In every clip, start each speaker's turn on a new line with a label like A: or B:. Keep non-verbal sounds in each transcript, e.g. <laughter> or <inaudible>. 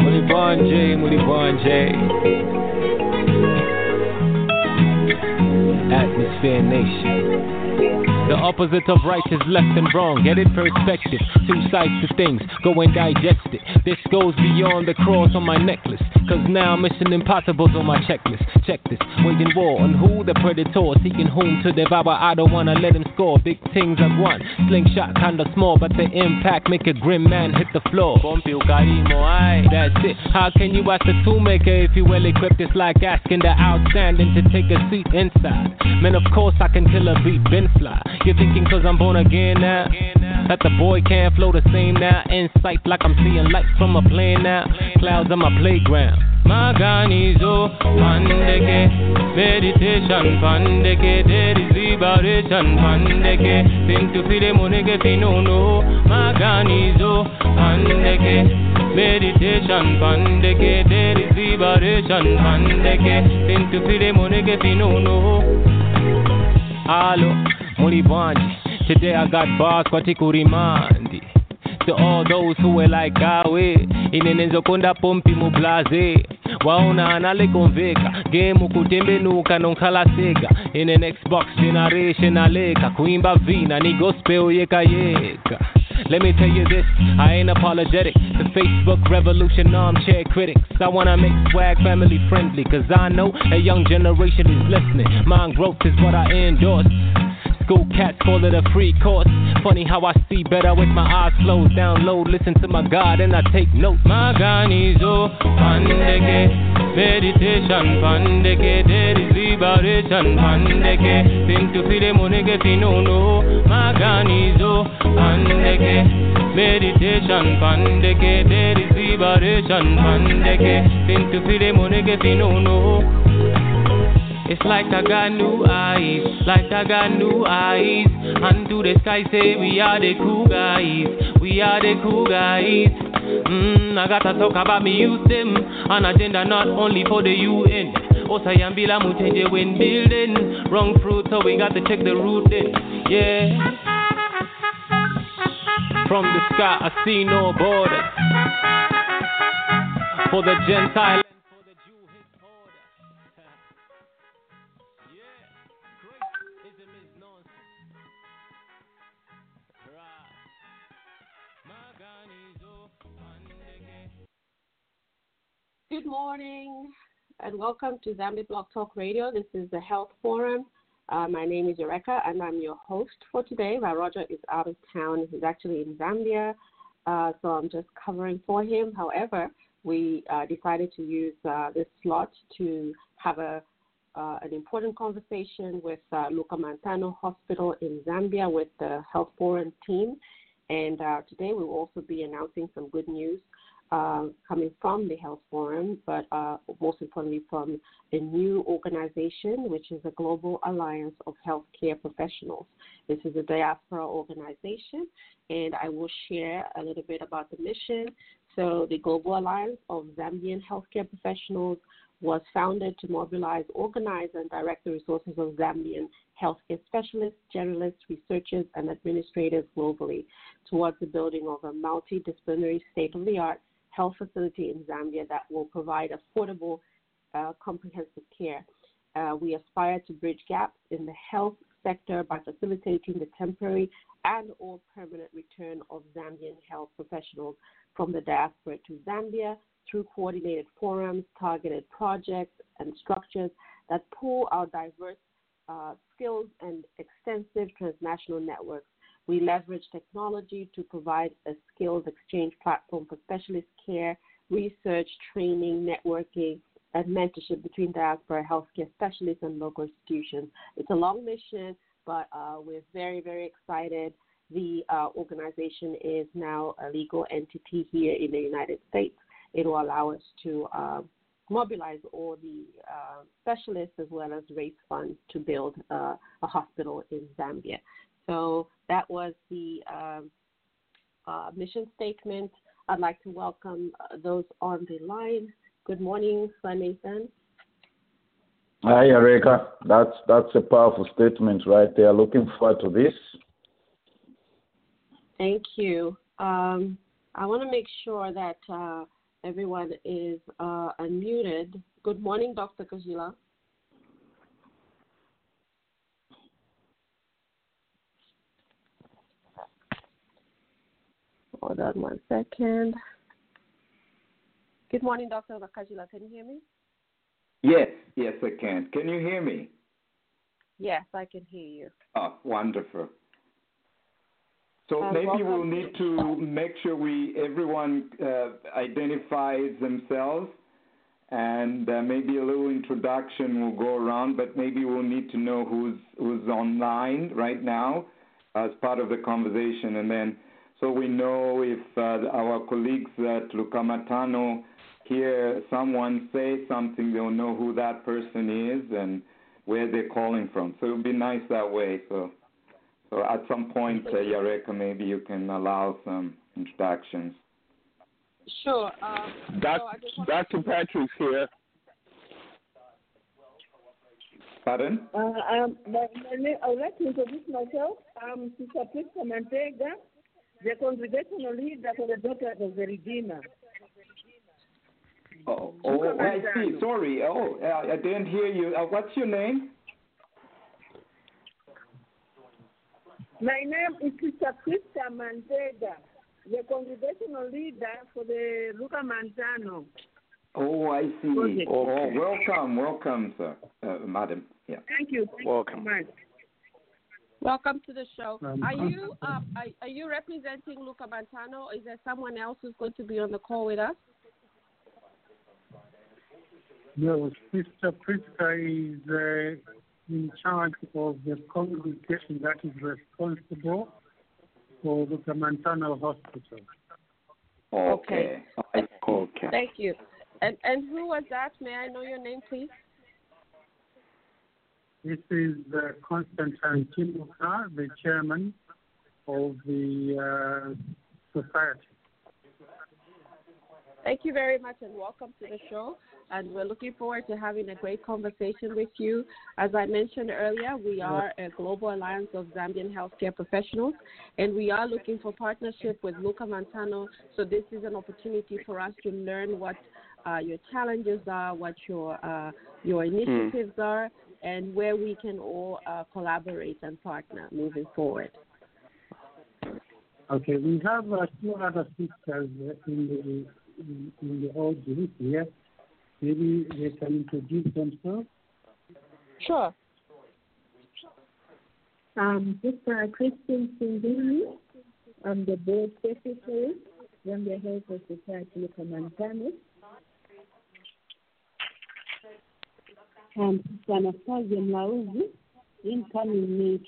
A: Mulibanje, Mulibanje. Atmosphere Nation. Opposite of right is left and wrong. Get it perspective. Two sides to things. Go and digest it. This goes beyond the cross on my necklace. Cause now Mission Impossible's on my checklist. Check this. Waging war on who the predator. Seeking whom to devour. I don't wanna let him score. Big things at once. Slingshot kinda small, but the impact make a grim man hit the floor. That's it. How can you ask the toolmaker if you well equipped? It's like asking the outstanding to take a seat inside. Man, of course I can kill a beat, Ben fly. You're thinking cause I'm born again now? That the boy can't flow the same now. Insight like I'm seeing light from a plane now. Clouds on my playground. Maganizo, pandeke, meditation, pandeke, there is liberation, pandeke, think to feel get no no. Maganizo, pandeke, meditation, pandeke, there is liberation, pandeke, think to feel get no no. Hello, Mulibandi. Today I got bars kwa tikurimandi. To all those who were like ah, gawe inenenzokonda pompi mublaze waona analekonveka game kutembenuka nonkalasega in the next box generation aleka kuimba vina ni gospel yeka yeka let me tell you this, I ain't apologetic. The Facebook revolution armchair critics. I wanna make swag family friendly, cause I know a young generation is listening. Mind growth is what I endorse. School cats call it a free course. Funny how I see better with my eyes closed. Download, listen to my God, and I take notes. Maganizo, pandeke, meditation, pandeke, there is liberation, pandeke. Think to feel the money getting no no. Maganizo, pandeke, meditation, pandeke, there is liberation, pandeke. Think to feel the money getting no no. It's like I got new eyes, like I got new eyes. And to the sky say we are the cool guys, we are the cool guys. Mm, I gotta talk about me youth them, an agenda not only for the UN. Osayambila mutenje when building, wrong fruit so we got to check the root in, yeah. From the sky I see no border. For the Gentile
B: Good morning and welcome to Zambia Blog Talk Radio. This is the Health Forum. Uh, my name is Yareka and I'm your host for today. My Roger is out of town. He's actually in Zambia, uh, so I'm just covering for him. However, we uh, decided to use uh, this slot to have a uh, an important conversation with uh, Lukamantano Hospital in Zambia with the Health Forum team. And today we will also be announcing some good news uh, coming from the Health Forum, but uh, most importantly from a new organization, which is a Global Alliance of Healthcare Professionals. This is a diaspora organization, and I will share a little bit about the mission. So, the Global Alliance of Zambian Healthcare Professionals was founded to mobilize, organize, and direct the resources of Zambian healthcare specialists, generalists, researchers, and administrators globally towards the building of a multidisciplinary state of the art health facility in Zambia that will provide affordable, uh, comprehensive care. Uh, we aspire to bridge gaps in the health sector by facilitating the temporary and or permanent return of Zambian health professionals from the diaspora to Zambia through coordinated forums, targeted projects, and structures that pool our diverse uh, skills and extensive transnational networks we leverage technology to provide a skills exchange platform for specialist care, research, training, networking, and mentorship between diaspora healthcare specialists and local institutions. It's a long mission, but uh, we're very, very excited. The uh, organization is now a legal entity here in the United States. It will allow us to uh, mobilize all the uh, specialists as well as raise funds to build uh, a hospital in Zambia. So that was the um, uh, mission statement. I'd like to welcome uh, those on the line. Good morning, Nathan.
C: Hi, Erika. That's that's a powerful statement right there. Looking forward to this.
B: Thank you. Um, I want to make sure that uh, everyone is uh, unmuted. Good morning, Dr. Kajila. Hold on one second. Good morning, Dr. Kajila. Can you hear me?
D: Yes, yes, I can. Can you hear me?
B: Yes, I can hear you.
D: Oh, wonderful. So
B: Um,
D: maybe we'll need to make sure we everyone uh, identifies themselves, and uh, maybe a little introduction will go around. But maybe we'll need to know who's who's online right now as part of the conversation, and then so we know if uh, our colleagues at Lukamantano hear someone say something, they'll know who that person is and where they're calling from. So it would be nice that way. So, so at some point, uh, Yareka, maybe you can allow some introductions.
B: Sure. Um,
E: Doc,
B: so I just
E: Dr. Patrick's here.
D: Pardon?
F: Uh, um, my, my name, I would like to introduce myself. I'm Sister Prisca Mantega, the congregational leader for the Daughters of the Redeemer.
D: Oh, oh, I see. Sorry. Oh, I didn't hear you. Uh, what's your name?
F: My name is Sister Prisca Mantega, the congregational leader for the Lukamantano.
D: Oh, I see.
F: Project.
D: Oh, welcome, welcome, sir, uh, madam. Yeah.
F: Thank you. Thank
E: Welcome.
F: you so much.
B: Welcome to the show.
F: Um,
B: Are you uh, are, are you representing Lukamantano? Or is there someone else who's going to be on the call with us?
G: No, Sister Prisca is uh, in charge of the congregation that is responsible for the Camantano Hospital.
D: Okay. I-
E: Okay.
B: Thank you. And and who was that? May I know your name, please?
G: This is uh, Constantine Chimuka, the chairman of the uh, society.
B: Thank you very much and welcome to the show. And we're looking forward to having a great conversation with you. As I mentioned earlier, we are a global alliance of Zambian healthcare professionals, and we are looking for partnership with Lukamantano. So this is an opportunity for us to learn what uh, your challenges are, what your uh, your initiatives are, and where we can all uh, collaborate and partner moving forward.
G: Okay, we have uh, two other sisters in the in, in the audience here. Maybe they can introduce themselves.
B: Sure.
F: Um, Sister Christine Sindini, I'm the board secretary from the Health of Society
H: Lukamantano. Anastasia Mlauzi, incoming mate.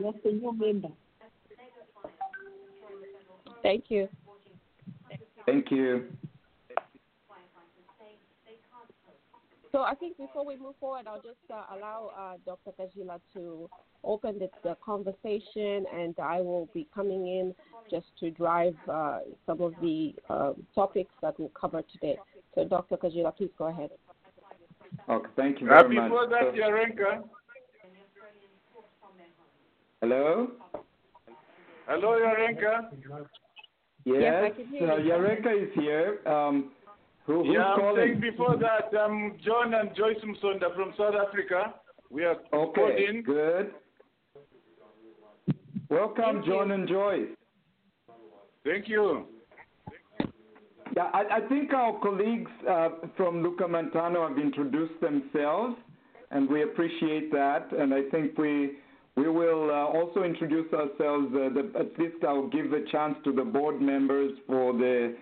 H: Just a new member.
B: Thank you.
D: Thank you.
B: So I think before we move forward, I'll just uh, allow uh, Dr. Kajila to open the, the conversation, and I will be coming in just to drive uh, some of the uh, topics that we'll cover today. So, Dr. Kajila, please go ahead.
D: Okay, thank you
E: Uh,
D: very much.
E: before that,
D: So-
E: Yarenka.
D: Hello?
E: Hello, Yarenka.
D: Yes,
B: I can hear
D: uh,
B: you.
D: Yareka is here. Um, who, who's
E: Yeah, I'm
D: calling?
E: before that, um, John and Joyce Musonda from South Africa. We are called
D: Okay,
E: in.
D: good. Welcome,
B: Thank
D: John
B: you.
D: and Joyce.
E: Thank you.
D: Yeah, I, I think our colleagues uh, from Lukamantano have introduced themselves, and we appreciate that. And I think we we will uh, also introduce ourselves. Uh, the, at least I'll give a chance to the board members for the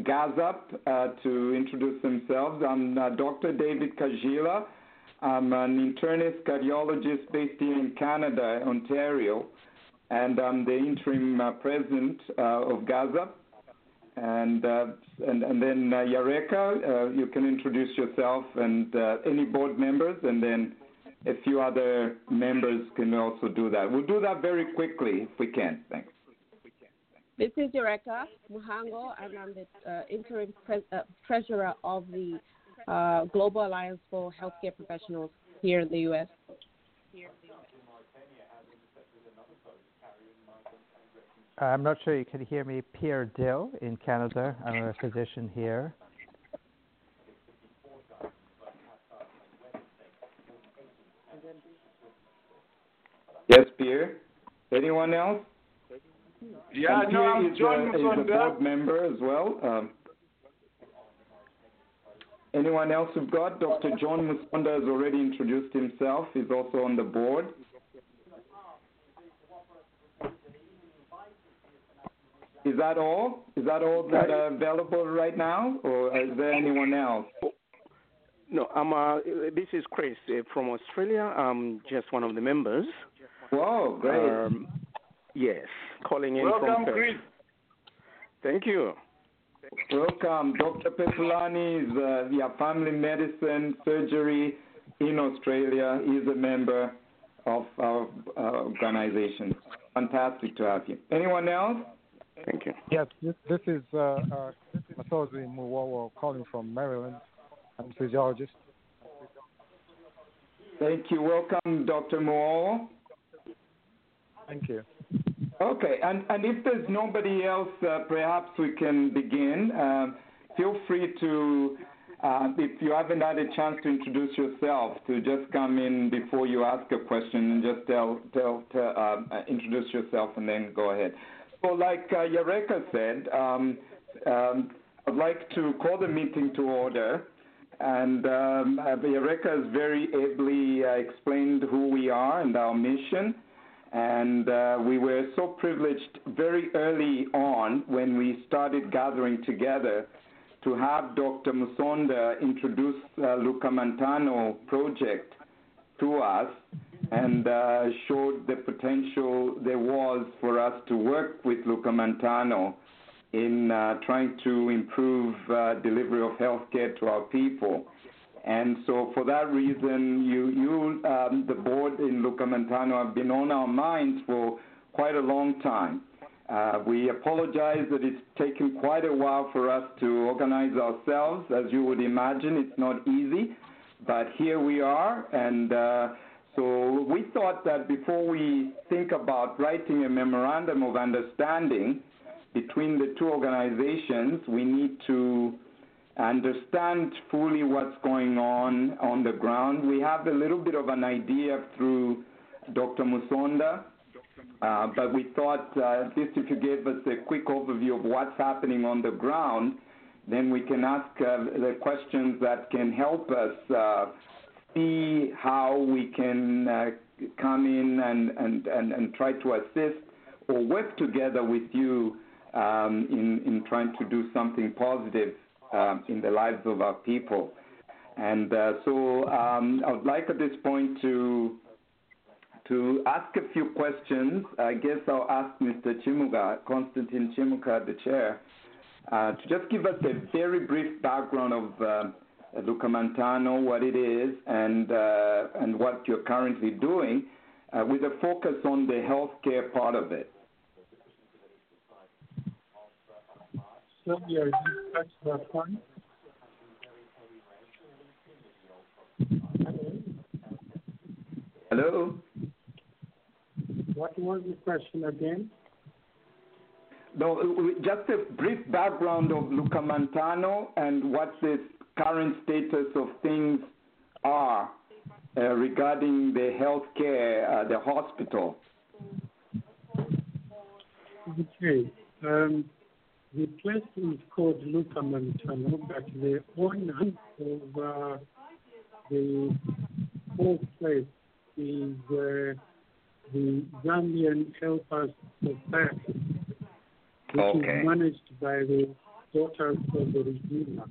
D: GAZAP uh, to introduce themselves. I'm uh, Dr. David Kajila. I'm an internist cardiologist based here in Canada, Ontario, and I'm the interim uh, president of GAZAP. And, uh, and and then uh, Yareka, uh, you can introduce yourself and uh, any board members, and then a few other members can also do that. We'll do that very quickly if we can. Thanks.
B: This is Yareka Muhango, and I'm the uh, interim pre- uh, treasurer of the uh, Global Alliance for Healthcare Professionals here in the U.S.
I: I'm not sure you can hear me. Pierre Dill in Canada. I'm a physician here.
D: Yes, Pierre. Anyone else?
E: Yeah,
D: and
E: no,
D: Pierre
E: I'm
D: is
E: John
D: a, is a board member as well. Um, anyone else we've got? Dr. John Musonda has already introduced himself. He's also on the board. Is that all? Is that all that are available right now, or is there anyone else?
J: No, I'm. Uh, this is Chris uh, from Australia. I'm just one of the members.
D: Whoa, great!
J: Um, yes, calling in
E: Welcome,
J: from Perth.
E: Chris.
J: Thank you.
D: Welcome, Dr. Pepulani is uh, yeah, family medicine surgery in Australia. He's a member of our uh, organization. Fantastic to have you. Anyone else?
J: Thank you.
K: Yes, this, this is uh, uh, Masozi Muwawa calling from Maryland. I'm a physiologist.
D: Thank you. Welcome, Dr. Moore.
K: Thank you.
D: Okay, and, and if there's nobody else, uh, perhaps we can begin. Um, feel free to, uh, if you haven't had a chance to introduce yourself, to just come in before you ask a question and just tell, tell, tell uh, introduce yourself and then go ahead. So, like uh, Yareka said, um, um, I'd like to call the meeting to order. And um, uh, Yareka has very ably uh, explained who we are and our mission. And uh, we were so privileged very early on when we started gathering together to have Dr. Musonda introduce uh, Lukamantano project to us and uh, showed the potential there was for us to work with Lukamantano in uh, trying to improve uh, delivery of healthcare to our people. And so, for that reason, you, you um, the board in Lukamantano, have been on our minds for quite a long time. Uh, we apologize that it's taken quite a while for us to organize ourselves. As you would imagine, it's not easy, but here we are. And uh, so, we thought that before we think about writing a memorandum of understanding between the two organizations, we need to understand fully what's going on on the ground. We have a little bit of an idea through Dr. Musonda, uh, but we thought uh, at if you gave us a quick overview of what's happening on the ground, then we can ask uh, the questions that can help us uh, see how we can uh, come in and, and, and, and try to assist or work together with you um, in, in trying to do something positive um, in the lives of our people. And uh, so um, I would like at this point to to ask a few questions. I guess I'll ask Mr. Chimuga, Konstantin Chimuga, the chair, uh, to just give us a very brief background of uh, Lukamantano, what it is, and uh, and what you're currently doing, uh, with a focus on the healthcare part of it.
G: Sylvia, you touch that point?
D: Hello?
G: What was the question again?
D: No, just a brief background of Lukamantano and what the current status of things are uh, regarding the healthcare, uh, the hospital.
G: Okay. Um, the place is called Lukamantano, but the owner of uh, the whole place is uh, the Zambian Helpers Society, which
D: Okay.
G: is managed by the Daughters of the Redeemer.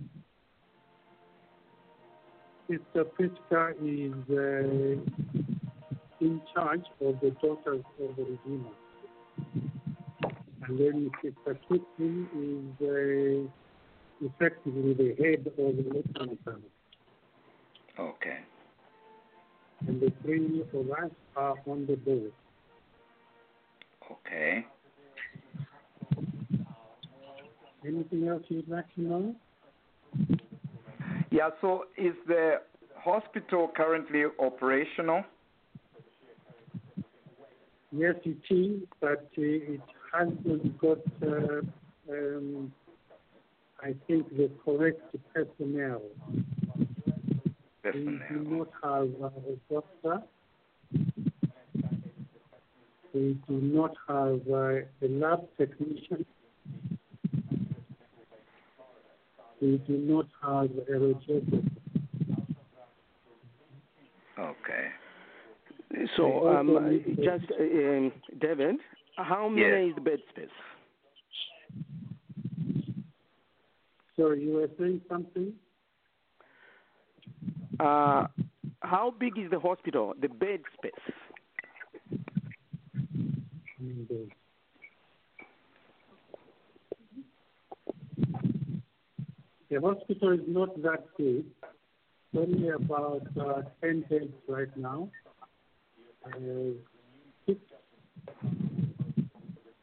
G: Sister Prisca is uh, in charge of the Daughters of the Redeemer. And then Sister Kitty is uh, effectively the head of the Lutheran family.
D: Okay.
G: And the three of us are on the board.
D: Okay.
G: Anything else you'd like to know?
D: Yeah, so is the hospital currently operational?
G: Yes, it is, but uh, it hasn't got, uh, um, I think, the correct personnel. Personnel. We do not have uh, a doctor. We do not have uh, a lab technician. We do not have a radiologist.
J: Okay. So, um, just um, David, how many is the bed space?
G: Sorry, you were saying something?
J: Uh, how big is the hospital? The bed space?
G: And, uh, The hospital is not that big. Only about uh, 10 beds right now. Uh, six,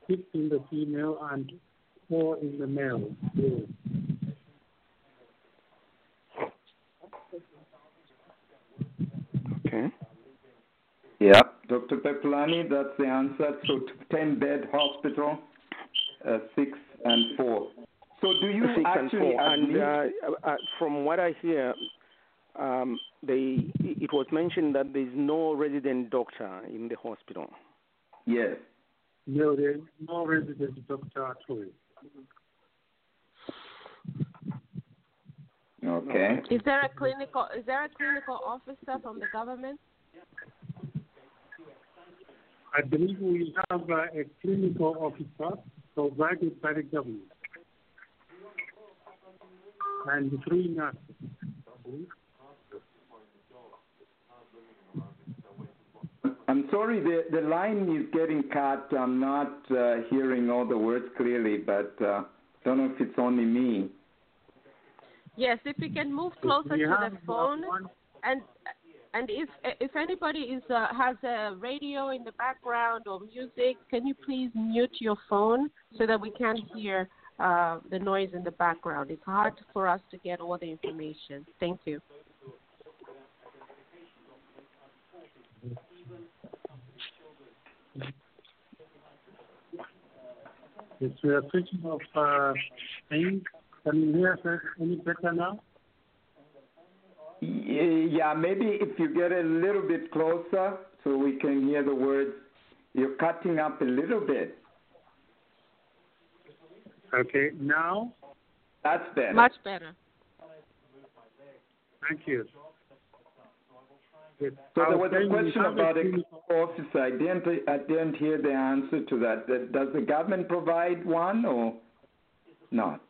G: six in the female and four in the male. Yes.
J: Okay.
D: Yeah. Dr. Pepulani, that's the answer. So 10 bed hospital, uh, 6 and 4. So do you
J: Six and
D: actually.
J: And
D: admit-
J: uh, uh, from what I hear, um, they, it was mentioned that there is no resident doctor in the hospital.
D: Yes.
G: No, there is no resident doctor at all.
D: Okay.
B: Is there a clinical is there a clinical officer from the government?
G: I believe we have uh, a clinical officer provided by the government and nurses.
D: I'm sorry, the, the line is getting cut. I'm not uh, hearing all the words clearly, but uh, don't know if it's only me.
B: Yes, if we can move closer to the phone, and and if if anybody is uh, has a radio in the background or music, can you please mute your phone so that we can hear uh, the noise in the background? It's hard for us to get all the information. Thank you.
G: Yes, we are switching off uh, things. Can you hear us any better now?
D: Yeah, maybe if you get a little bit closer so we can hear the words. You're cutting up a little bit.
G: Okay, now,
D: That's better.
B: Much better.
G: thank you.
D: So
G: I
D: there was a question about a
G: clinical-
D: officer. I didn't, I didn't hear the answer to that. That- Does the government provide one or not?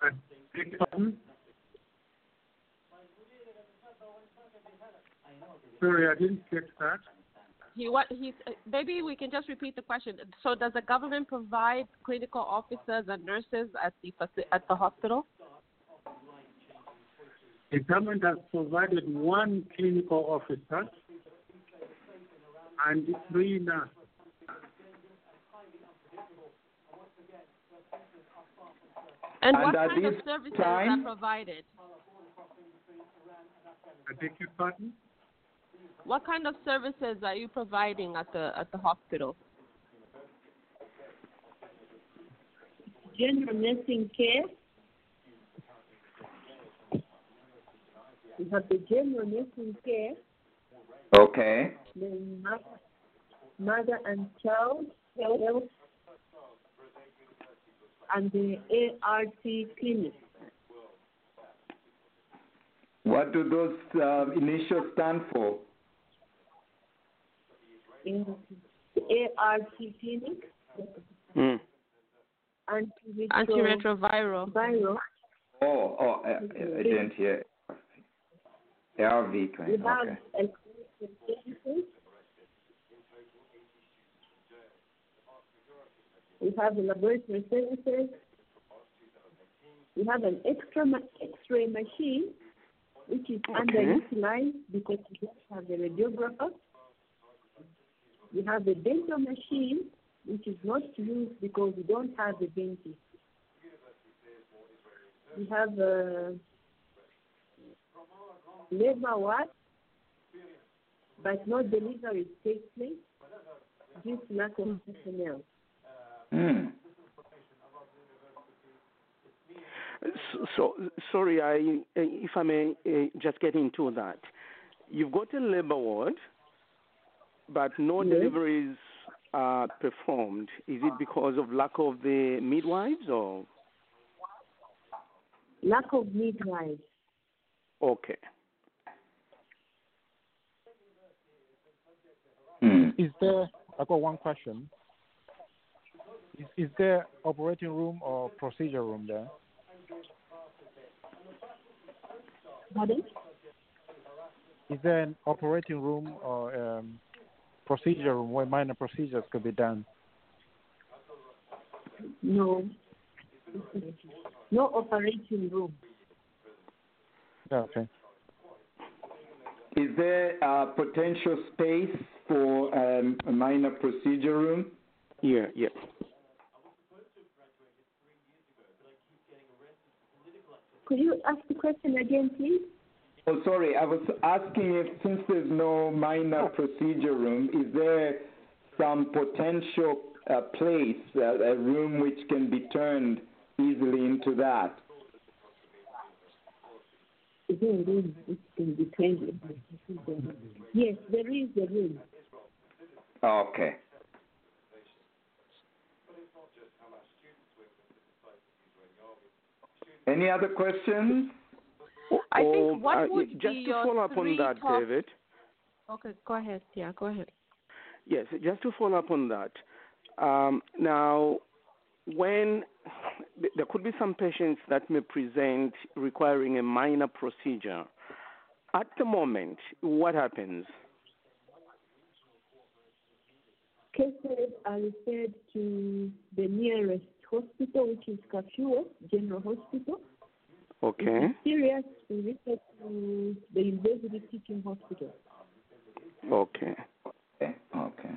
G: I beg your pardon? Sorry, I didn't get that.
B: He what he's uh, maybe we can just repeat the question. So does the government provide clinical officers and nurses at the at the hospital?
G: The government has provided one clinical officer and three nurses.
B: And,
D: And
B: what kind of services
D: time-
B: are provided?
G: I beg your pardon?
B: What kind of services are you providing at the at the hospital?
H: General nursing care. We have the general nursing care,
D: Okay.
H: then mother, mother and child health, and the ART clinic.
D: What do those uh, initials stand for?
H: In ART clinic,
J: Hmm.
H: antiretro-
B: Antiretroviral.
H: viral.
D: Oh, oh, I, I didn't hear. ARV
H: We
D: claim.
H: have
D: Okay.
H: We have the laboratory services. We have an extra ma- X-ray machine, which is
J: Okay.
H: underutilized because we don't have the radiographer. We have the dental machine, which is not used because we don't have the dentist. We have uh, labor ward, but no delivery take place due to lack of personnel.
J: So, so sorry, I, if I may uh, just get into that. You've got a labor ward, but no
H: Yes.
J: deliveries are performed. Is it because of lack of the midwives or?
H: Lack of midwives.
J: Okay.
C: Hmm.
K: Is there? I got one question. Is, is there operating room or procedure room there?
H: Pardon?
K: Is there an operating room or um, procedure room where minor procedures could be done?
H: No. No operating room.
K: Okay.
D: Is there a potential space for um, a minor procedure room?
J: Yeah, yeah.
H: Could you ask the question again, please?
D: Oh, sorry. I was asking if, since there's no minor procedure room, is there some potential uh, place, uh, a room which can be turned easily into that?
H: Is there a room can be turned? Yes, there is a room.
D: Okay. Any other questions?
B: I
J: Or,
B: think what
J: uh,
B: would
J: just
B: be
J: to
B: your
J: follow up on that,
B: top...
J: David.
B: Okay, go ahead. Yeah, go ahead.
J: Yes, just to follow up on that. Um, now, when there could be some patients that may present requiring a minor procedure, at the moment, what happens?
H: Cases are referred to the nearest hospital, which is Kafue General Hospital.
J: Okay.
H: Serious, we refer to the University Teaching Hospital.
J: Okay.
C: Okay. Okay.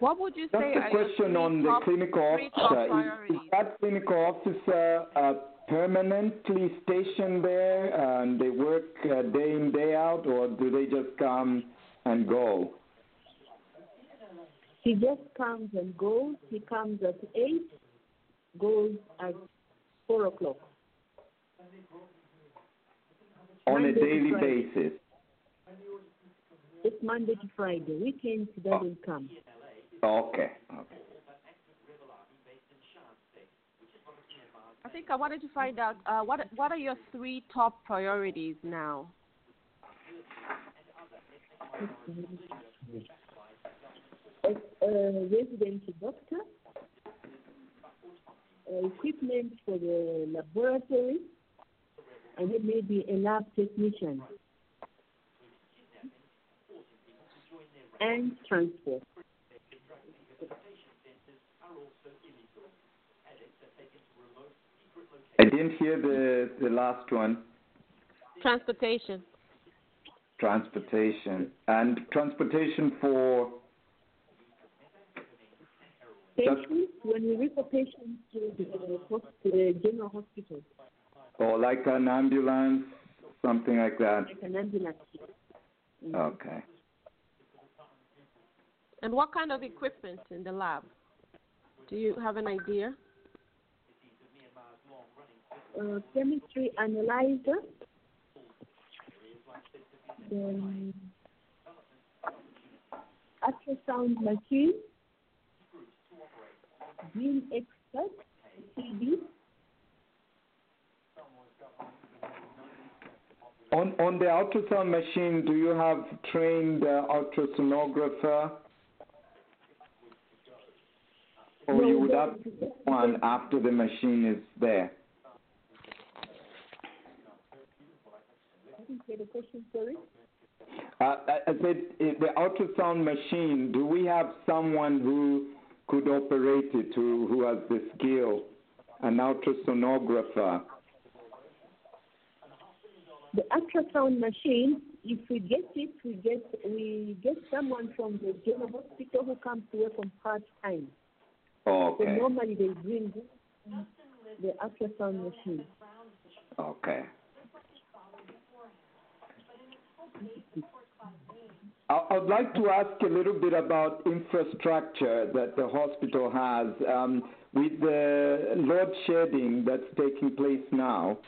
B: What would you
D: Just
B: say
D: a question
B: three
D: on the clinical
B: three top
D: officer. Is, is that clinical officer uh, permanently stationed there and they work uh, day in, day out, or do they just come and go?
H: He just comes and goes. He comes at 8, goes at 4 o'clock.
D: On
H: Monday
D: a daily basis?
H: It's Monday to Friday. Weekends doesn't come.
D: Okay. okay.
B: I think I wanted to find out uh, what what are your three top priorities now?
H: As a resident doctor, Uh, equipment for the laboratory, and then maybe a lab technician. And transport.
D: I didn't hear the, the last one.
B: Transportation.
D: Transportation. And transportation for
H: Patients, when we refer patients to the, hos- to the general hospital,
D: or like an ambulance, something like that.
H: like an ambulance.
D: Okay.
B: And what kind of equipment in the lab? Do you have an idea?
H: Uh, chemistry analyzer, then ultrasound machine, gene expert, TB,
D: On on the ultrasound machine, do you have trained uh, ultrasonographer, or you would have one after the machine is there?
H: I didn't the question, sorry.
D: Uh, I said uh, the ultrasound machine. Do we have someone who could operate it, who who has the skill, an ultrasonographer?
H: The ultrasound machine, if we get it, we get we get someone from the general hospital who comes to work on part time.
D: Oh,
H: So
D: okay.
H: normally they bring the ultrasound machine.
D: Okay. I'd like to ask a little bit about infrastructure that the hospital has. Um, with the load shedding that's taking place now,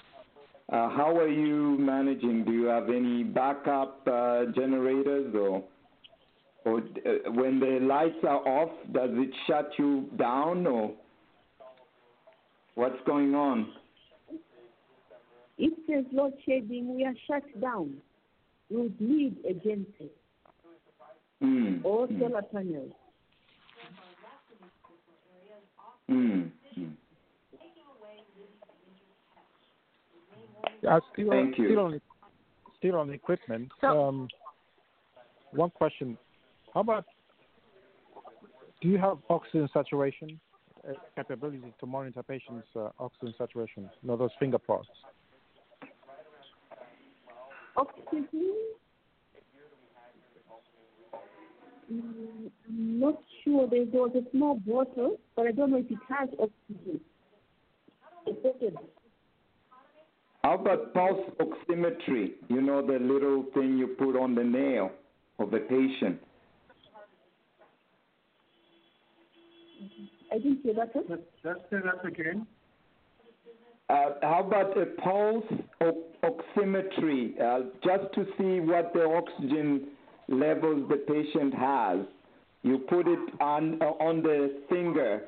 D: uh, how are you managing? Do you have any backup uh, generators or or uh, when the lights are off, does it shut you down or what's going on?
H: If there's load shedding, we are shut down. We would need a genset
D: Mm.
H: or
D: mm,
H: solar panels.
D: mm, mm.
K: Uh, still,
D: Thank you.
K: Still on, still on equipment. um, one question: How about? Do you have oxygen saturation uh, capability to monitor patients' uh, oxygen saturation? You know those finger prods.
H: Oxygen? Mm, I'm not sure. There was a small bottle, but I don't know if it has oxygen.
D: How about pulse oximetry? You know the little thing you put on the nail of the patient.
H: I didn't hear that.
G: Let's, let's say that again.
D: Uh, how about a pulse o- oximetry, uh, just to see what the oxygen levels the patient has? You put it on uh, on the finger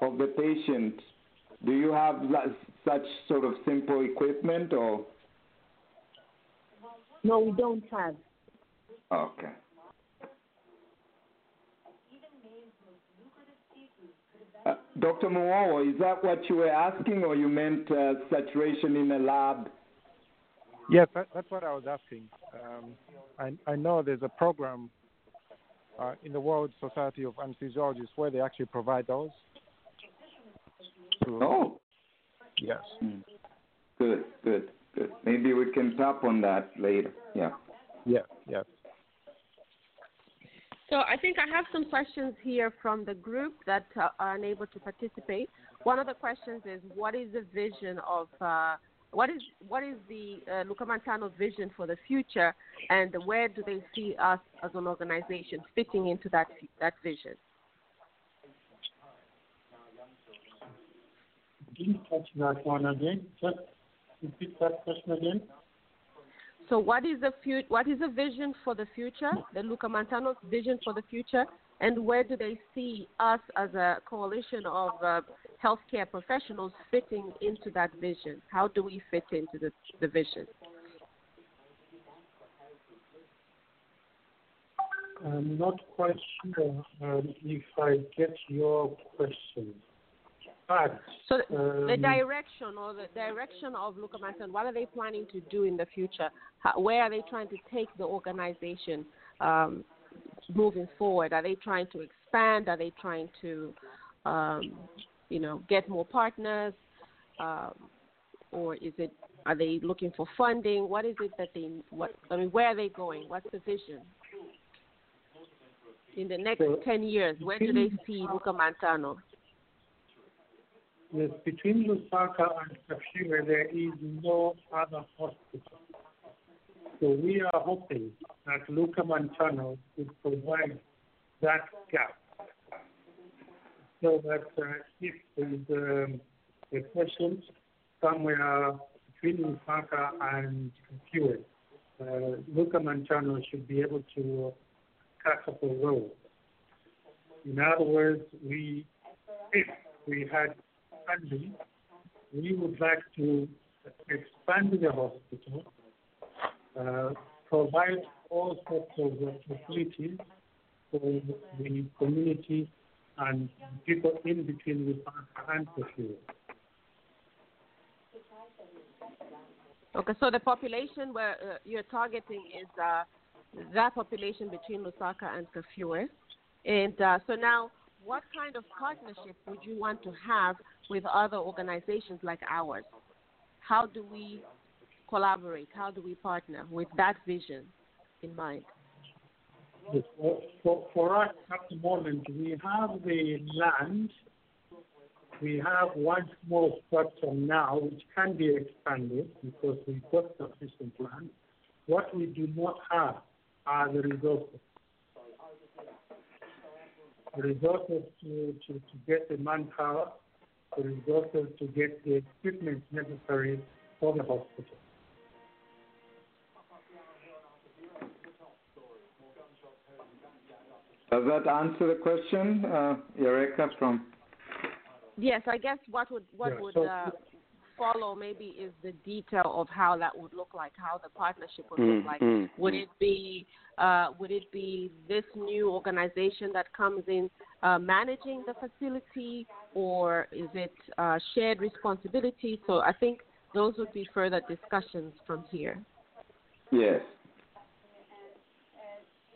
D: of the patient. Do you have such sort of simple equipment, or
H: No, we don't have.
D: okay? Uh, Dr. Muowo, is that what you were asking, or you meant uh, saturation in a lab?
K: Yes, that, that's what I was asking. Um, I, I know there's a program uh, in the World Society of Anesthesiologists where they actually provide those.
D: Oh.
K: Yes.
D: Mm. Good, good, good. Maybe we can tap on that later. Yeah.
K: Yeah, yes.
B: So I think I have some questions here from the group that uh, are unable to participate. One of the questions is, what is the vision of uh, what is what is the uh, Lukamantano vision for the future, and where do they see us as an organization fitting into that that vision?
G: Didn't that one again. Just repeat that question again.
B: So what is the what is the vision for the future? The Lukamantano's vision for the future, and where do they see us as a coalition of uh, healthcare professionals fitting into that vision? How do we fit into the, the vision?
G: I'm not quite sure um, if I get your question. But
B: So the
G: um,
B: direction or the direction of Lukamantano, what are they planning to do in the future? How, where are they trying to take the organization um, moving forward? Are they trying to expand? Are they trying to, um, you know, get more partners? Um, or is it are they looking for funding? What is it that they what I mean? Where are they going? What's the vision? In the next
G: So,
B: ten years, where do they see Lukamantano?
G: Yes, between Lusaka and Kafue, there is no other hospital. So we are hoping that Lukamantano would provide that gap so that uh, if there is um, a patient somewhere between Lusaka and Kafue, uh, Lukamantano should be able to cut up a road. In other words, we, if we had funding, we would like to expand the hospital, provide all sorts of uh, facilities for the community and people in between the and the field.
B: Okay, so the population where uh, you're targeting is uh, that population between Lusaka and Kafue. And uh, so now, what kind of partnership would you want to have with other organizations like ours? How do we collaborate? How do we partner with that vision in mind?
G: For, for us at the moment, we have the land. We have one small structure now, which can be expanded because we've got sufficient land. What we do not have are the resources. The resources to, to, to get the manpower, the resources to get the equipment necessary for the hospital.
D: Does that answer the question, uh, Yareka from?
B: Yes, I guess what would what
G: Yeah,
B: would
G: so-
B: uh, follow maybe is the detail of how that would look like, how the partnership would
J: Mm,
B: look like.
J: mm,
B: would
J: mm.
B: it be uh, would it be this new organization that comes in uh, managing the facility, or is it uh, shared responsibility? So I think those would be further discussions from here.
D: Yes.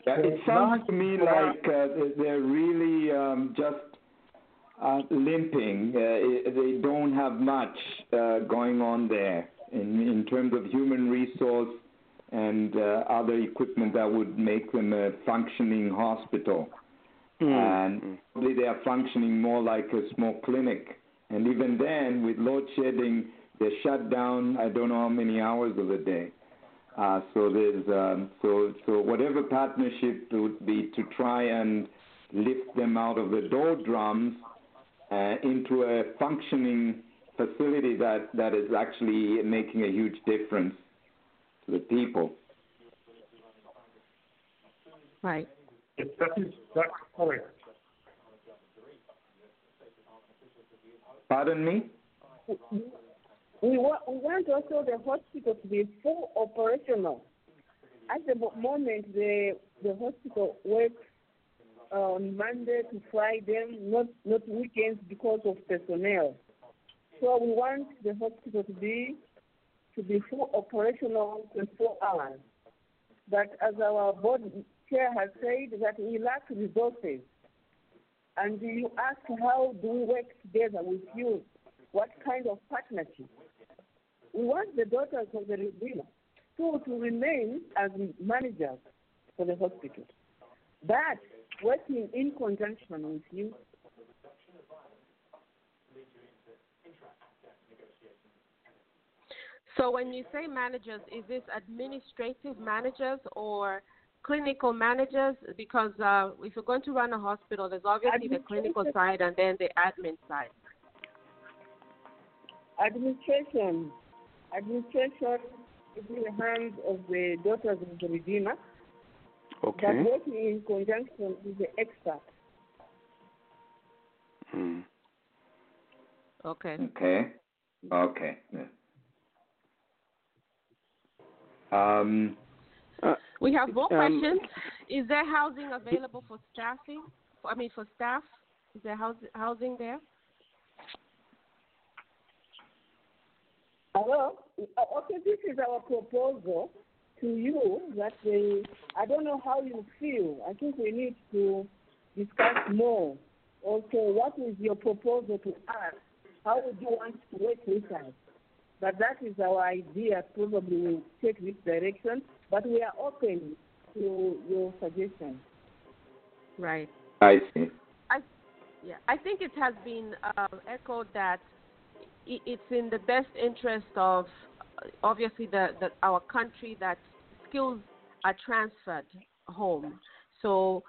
D: It sounds to me like uh, they- they're really um, just uh, limping. Uh, they don't have much uh, going on there in, in terms of human resource and uh, other equipment that would make them a functioning hospital.
J: Mm,
D: And
J: mm.
D: probably they are functioning more like a small clinic. And even then, with load shedding, they're shut down. I don't know how many hours of the day. Uh, so there's um, so so whatever partnership would be to try and lift them out of the doldrums uh, into a functioning facility that that is actually making a huge difference to the people.
B: Right.
G: Yes, that is that's correct.
D: Pardon me.
F: We want, we want also the hospital to be full operational. At the moment, the the hospital works uh, on Monday to Friday, not not weekends because of personnel. So we want the hospital to be to be full operational 24 hours. But as our board chair has said, that we lack resources. And you ask how do we work together with you? What kind of partnership? We want the daughters of the Redeemer to, to remain as managers for the hospital, but working in conjunction with you. Leads you into interest negotiations.
B: So when you say managers, is this administrative managers or clinical managers? Because uh, if you're going to run a hospital, there's obviously the clinical side and then the admin side.
F: Administration, administration is in the hands of the daughters of the Redeemer,
J: Okay.
F: but working in conjunction with the expert.
J: Mm.
B: Okay.
D: Okay. Okay. Yeah. Um,
B: We have more
J: Um,
B: questions. Is there housing available for staffing? I mean, for staff? Is there housing there?
F: Hello? Uh, Okay, this is our proposal to you that they, I don't know how you feel. I think we need to discuss more. Also, what is your proposal to us? How would you want to work with us? But that is our idea. Probably we'll take this direction, but we are open to your suggestions.
B: Right.
D: I see.
B: I, yeah, I think it has been uh, echoed that i- it's in the best interest of obviously the, the our country that skills are transferred home. So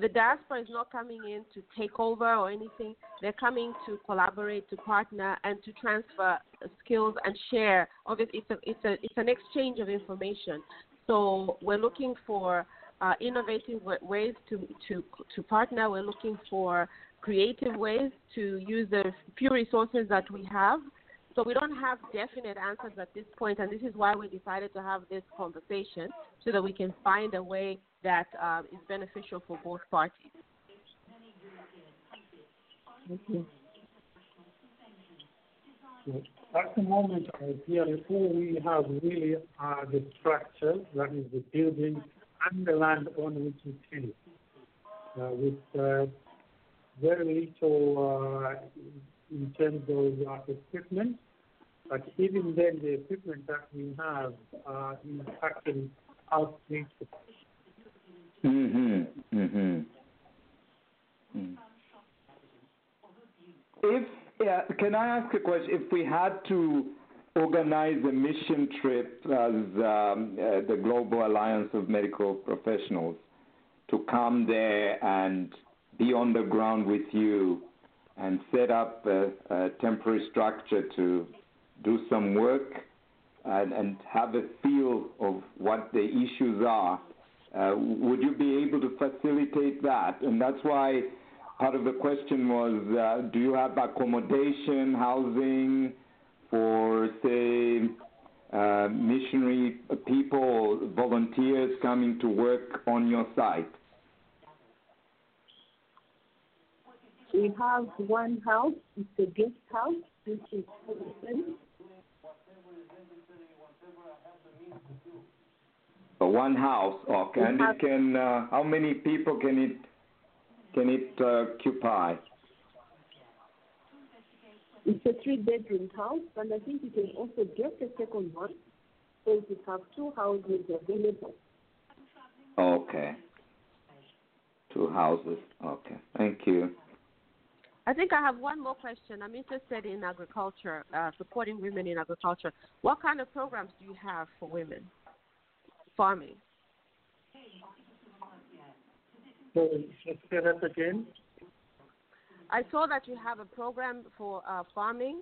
B: the diaspora is not coming in to take over or anything. They're coming to collaborate, to partner, and to transfer skills and share. Obviously, it's a, it's a, it's an exchange of information. So we're looking for uh, innovative ways to, to, to partner. We're looking for creative ways to use the few resources that we have. So we don't have definite answers at this point, and this is why we decided to have this conversation so that we can find a way that uh, is beneficial for both parties.
G: Okay. At the moment, all we have really are the structure, that is the building and the land on which it is, uh, with uh, very little uh, in terms of uh, equipment. But even then, the equipment that we have uh, is actually outdated.
D: Mhm. Mhm. Mm. If can I ask a question? If we had to organize a mission trip as um, uh, the Global Alliance of Medical Professionals to come there and be on the ground with you and set up a, a temporary structure to do some work and, and, have a feel of what the issues are, uh, would you be able to facilitate that? And that's why part of the question was uh, do you have accommodation, housing for, say, uh, missionary people, volunteers coming to work on your site?
H: We have one house, it's a guest house, which is.
D: So one house, okay, and it can. Uh, how many people can it can it uh, occupy?
H: It's a three-bedroom house, and I think you can also get a second one, so you have two houses available.
D: Okay. Two houses. Okay. Thank you.
B: I think I have one more question. I'm interested in agriculture, uh, supporting women in agriculture. What kind of programs do you have for women farming?
G: So, let's say that again.
B: I saw that you have a program for uh, farming,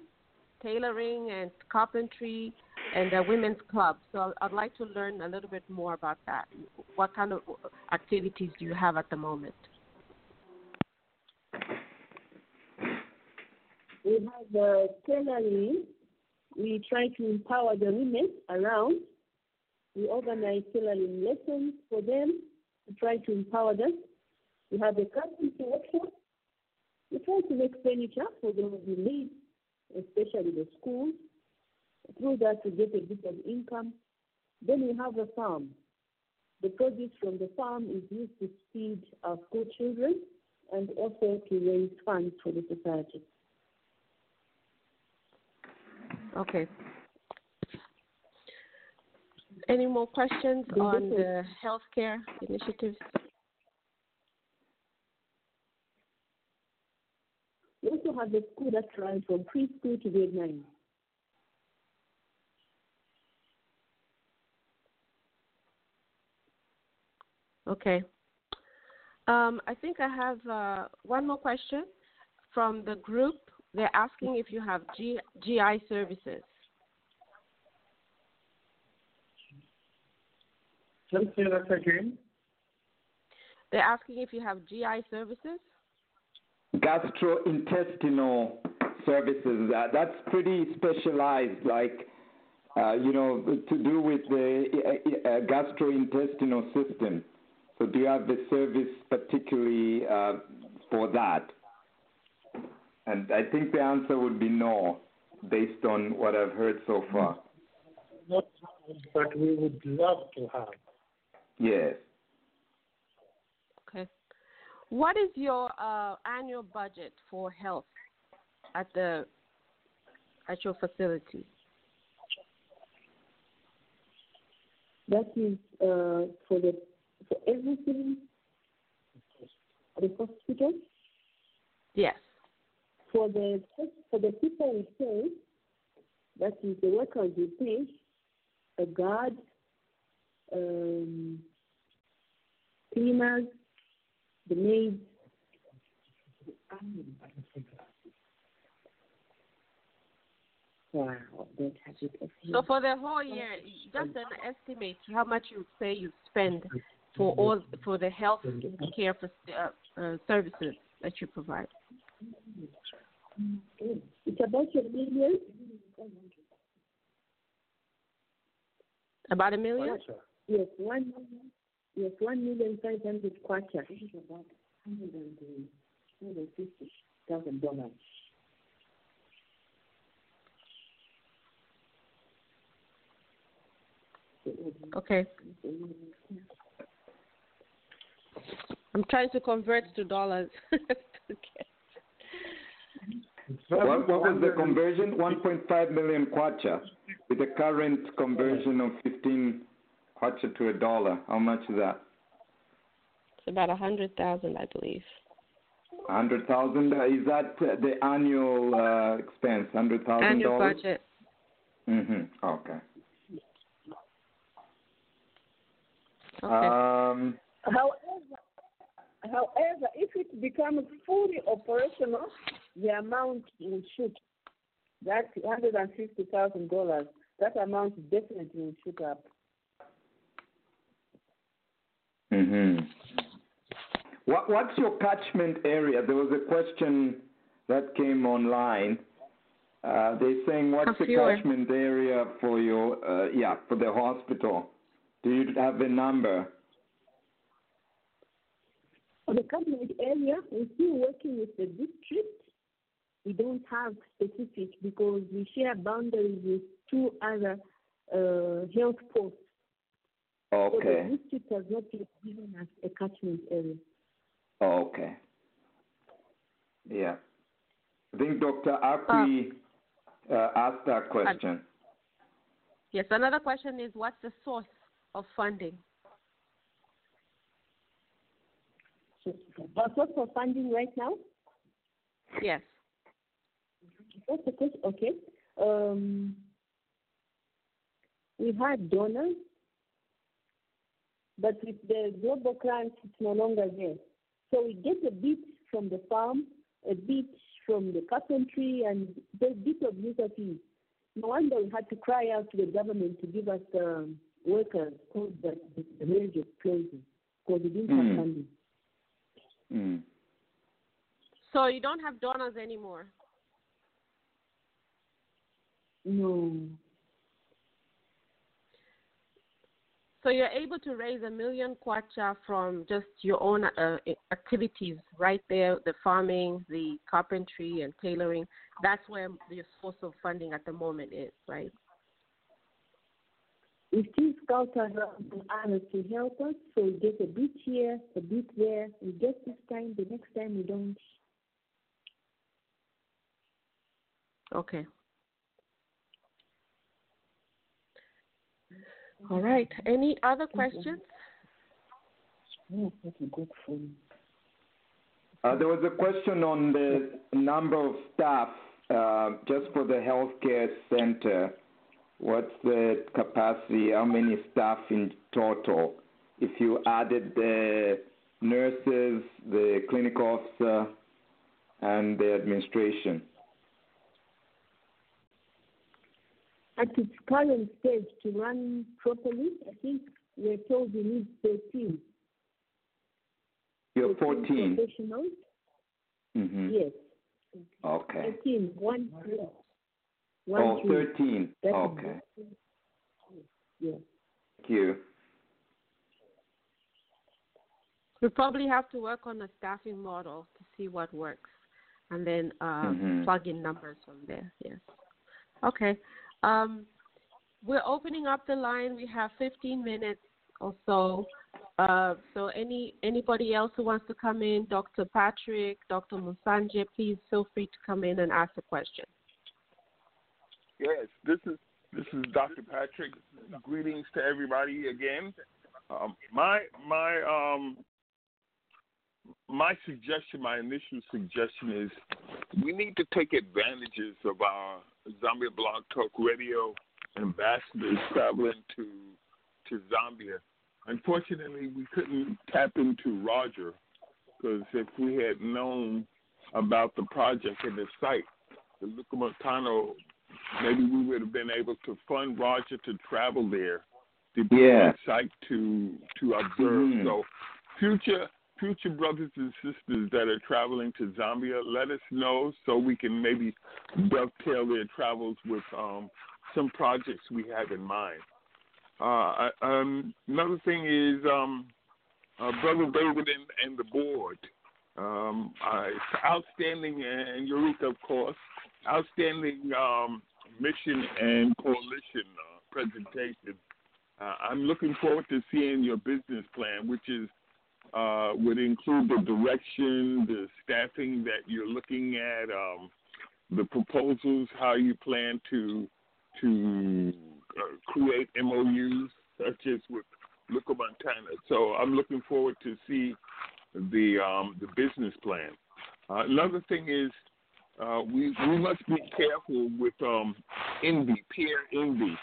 B: tailoring, and carpentry, and a women's club. So I'd like to learn a little bit more about that. What kind of activities do you have at the moment?
H: We have uh, tailoring. We try to empower the women around. We organize tailoring lessons for them to try to empower them. We have a carpentry workshop. We try to make furniture for those who need, especially the schools. Through that, we get a bit of income. Then we have a farm. The produce from the farm is used to feed our school children and also to raise funds for the society.
B: Okay. Any more questions on the healthcare initiatives?
H: We also have the school that runs from preschool to grade 9.
B: Okay. Um, I think I have uh, one more question from the group. They're asking if you have G- GI services.
G: Just say that again.
B: They're asking if you have GI services.
D: Gastrointestinal services. Uh, that's pretty specialized, like uh, you know, to do with the uh, uh gastrointestinal system. So, do you have the service particularly uh, for that? And I think the answer would be no, based on what I've heard so far.
G: Not, but we would love to have.
D: Yes.
B: Okay. What is your uh, annual budget for health at the at your facility?
H: That is uh, for the for everything. The hospital.
B: Yes.
H: For the for the people we pay, that is the workers we pay, a guard, um, cleaners, the maids. Wow, don't have it.
B: So for the whole year, just an estimate how much you say you spend for all for the health care for, uh, uh, services that you provide.
H: It's about a million.
B: About a million?
H: Yes, one million. Yes, one million five hundred kwacha. This is about hundred and fifty thousand dollars.
B: Okay. I'm trying to convert to dollars. <laughs> okay.
D: What, what was the conversion? 1.5 million kwacha with the current conversion of 15 kwacha to a dollar. How much is that?
B: It's about a hundred thousand, I believe.
D: Hundred thousand is that the annual uh, expense? $100,000?
B: Annual budget.
D: Mhm. Okay.
B: Okay.
D: Um,
F: However, however, if it becomes fully operational, the amount will shoot. That hundred and fifty thousand dollars, that amount definitely will shoot up.
D: mhm. What What's your catchment area? There was a question that came online. Uh, they're saying what's the catchment area for your uh, yeah for the hospital? Do you have a number?
H: For the catchment area, we're still working with the district. We don't have specific because we share boundaries with two other uh, health posts. Okay. So
D: Okay.
H: the district has not yet given us a catchment area.
D: Okay. Yeah. I think Dr. Akwi uh, asked that question.
B: Yes. Another question is, what's the source of funding?
H: But what's for funding right now?
B: Yes.
H: What's the question? Okay. Um, we had donors, but with the global grant, it's no longer there. So we get a bit from the farm, a bit from the carpentry, and the bit of user fees. No wonder we had to cry out to the government to give us um, workers because the, the range was closing because we didn't
D: Mm.
H: have funding.
D: Mm.
B: So you don't have donors anymore.
H: No.
B: So you're able to raise a million kwacha from just your own uh, activities right there, the farming, the carpentry and tailoring. That's where your source of funding at the moment is, right?
H: We still scout around and others to help us, so we get a bit here, a bit there. We get this time, the next time we don't.
B: Okay. All right. Any other questions?
H: That's a good phone.
D: Uh, there was a question on the number of staff uh, just for the healthcare center. What's the capacity? How many staff in total? If you added the nurses, the clinical officer, and the administration.
H: At its current stage, to run properly, I think we're told we need 13.
D: You're
H: 14
D: 14.
H: professionals.
D: Mm-hmm.
H: Yes,
D: Okay.
H: 13. One, three. One,
D: Oh,
H: three.
D: 13.
H: That's
D: Okay.
H: Yes.
D: Thank you.
B: We probably have to work on a staffing model to see what works, and then uh,
D: Mhm.
B: plug in numbers from there. Yes. Okay. Um, we're opening up the line. We have 15 minutes or so. Uh, so any anybody else who wants to come in, Dr. Patrick, Dr. Musanje, please feel free to come in and ask a question.
L: Yes, this is this is Dr. Patrick. Greetings to everybody again. Um, my my um my suggestion, my initial suggestion is we need to take advantages of our Zambia Blog Talk Radio ambassadors traveling to to Zambia. Unfortunately, we couldn't tap into Roger because if we had known about the project and the site, the Lukamantano maybe we would have been able to fund Roger to travel there to be
D: Yeah.
L: site to to observe.
D: Mhm.
L: So future future brothers and sisters that are traveling to Zambia, let us know so we can maybe dovetail their travels with um, some projects we have in mind. Uh, I- um, another thing is um, uh, Brother David and, and the board. Um, uh, it's outstanding, and Yareka, of course, outstanding um, mission and coalition uh, presentation. Uh, I'm looking forward to seeing your business plan, which is uh, would include the direction, the staffing that you're looking at, um, the proposals, how you plan to to uh, create MOUs, such as with Lukamantano. So I'm looking forward to see the um, the business plan. Uh, another thing is uh, we we must be careful with um, envy, peer envy.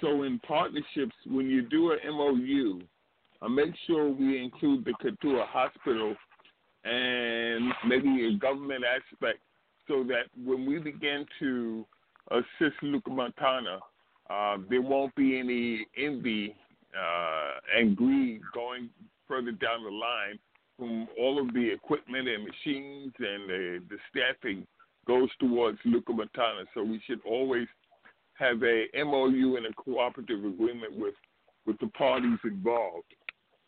L: So in partnerships, when you do an MOU, uh, make sure we include the Kafue Hospital and maybe a government aspect, so that when we begin to assist Lukamantano, uh, there won't be any envy uh, and greed going further down the line from all of the equipment and machines and the, the staffing goes towards Lukamantano. So we should always have a MOU and a cooperative agreement with with the parties involved.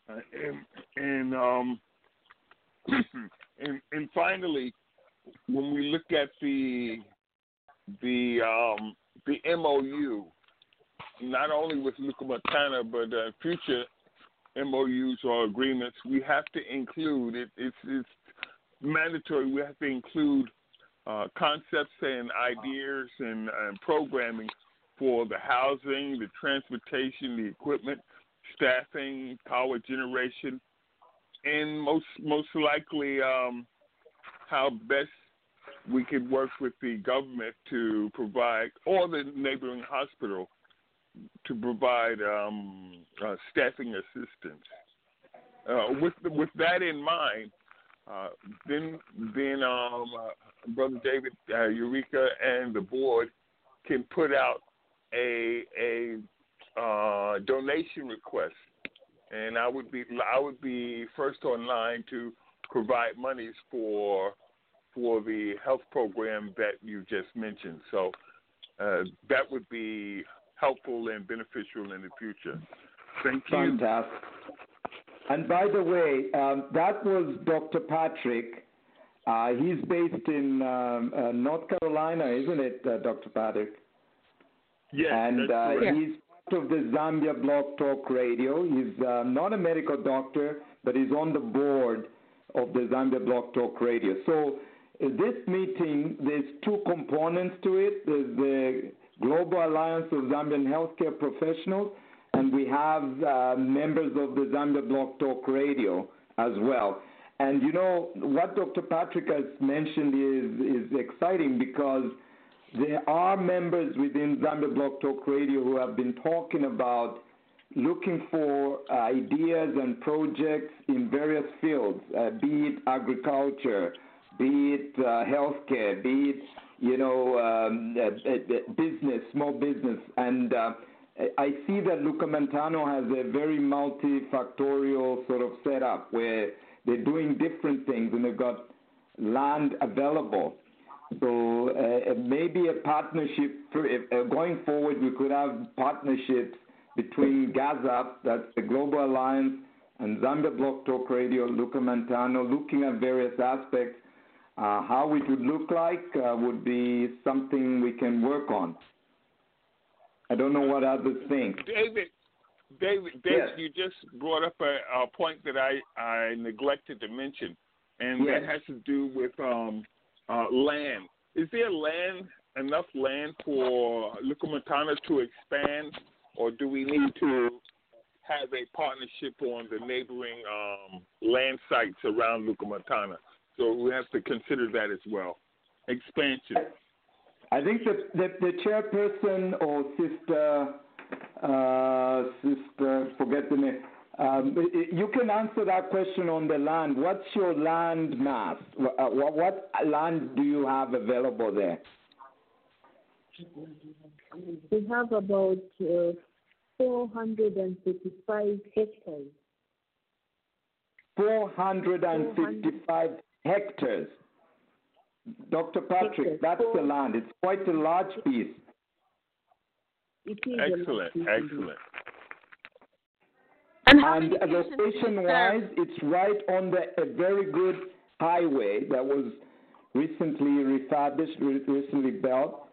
L: Uh, and and um <clears throat> and and finally, when we look at the the um the MOU, not only with Lukamantano but uh, future MOUs or agreements, we have to include it. It's it's mandatory. We have to include uh, concepts and ideas and, and programming for the housing, the transportation, the equipment, staffing, power generation, and most most likely um, how best we could work with the government to provide, or the neighboring hospital to provide um, uh, staffing assistance. Uh, with with that in mind, uh, then then um, uh, Brother David uh, Yareka and the board can put out a a uh, donation request, and I would be I would be first online to provide monies for for the health program that you just mentioned. So uh, that would be helpful and beneficial in the future. Thank you.
D: Fantastic. And by the way, um, that was Dr. Patrick. Uh, he's based in um, uh, North Carolina, isn't it, uh, Dr. Patrick?
L: Yes.
D: And uh, he's part of the Zambia Blog Talk Radio. He's uh, not a medical doctor, but he's on the board of the Zambia Blog Talk Radio. So uh, this meeting, there's two components to it. There's the Global Alliance of Zambian Healthcare Professionals, and we have uh, members of the Zambia Blog Talk Radio as well. And you know what Dr. Patrick has mentioned is is exciting because there are members within Zambia Blog Talk Radio who have been talking about looking for ideas and projects in various fields, uh, be it agriculture, be it uh, healthcare, be it you know um, uh, uh, business, small business, and uh, I see that Lukamantano has a very multifactorial sort of setup where they're doing different things and they've got land available. So uh, maybe a partnership for, uh, going forward. We could have partnerships between GAZAP, that's the Global Alliance, and Zambia Blog Talk Radio, Lukamantano, looking at various aspects. Uh, how it would look like uh, would be something we can work on. I don't know what others think.
L: David, David, David,
D: Yes.
L: you just brought up a, a point that I, I neglected to mention, and
D: Yes.
L: that has to do with um, uh, land. Is there land enough land for Lukamantano to expand, or do we need to have a partnership on the neighboring um, land sites around Lukamantano? So we have to consider that as well. Expansion.
D: I think the, the, the chairperson or sister, uh, sister, forget the name. Um, you can answer that question on the land. What's your land mass? Uh, what, what land do you have available there?
H: We have about uh, 455 hectares.
D: 455 hectares. Dr. Patrick,
H: Hectares.
D: that's the land. It's quite a large piece.
H: It is
L: Excellent,
H: lot.
L: excellent.
B: And how
D: And
B: many patients
D: location wise, it's right on the a very good highway that was recently refurbished, re- recently built.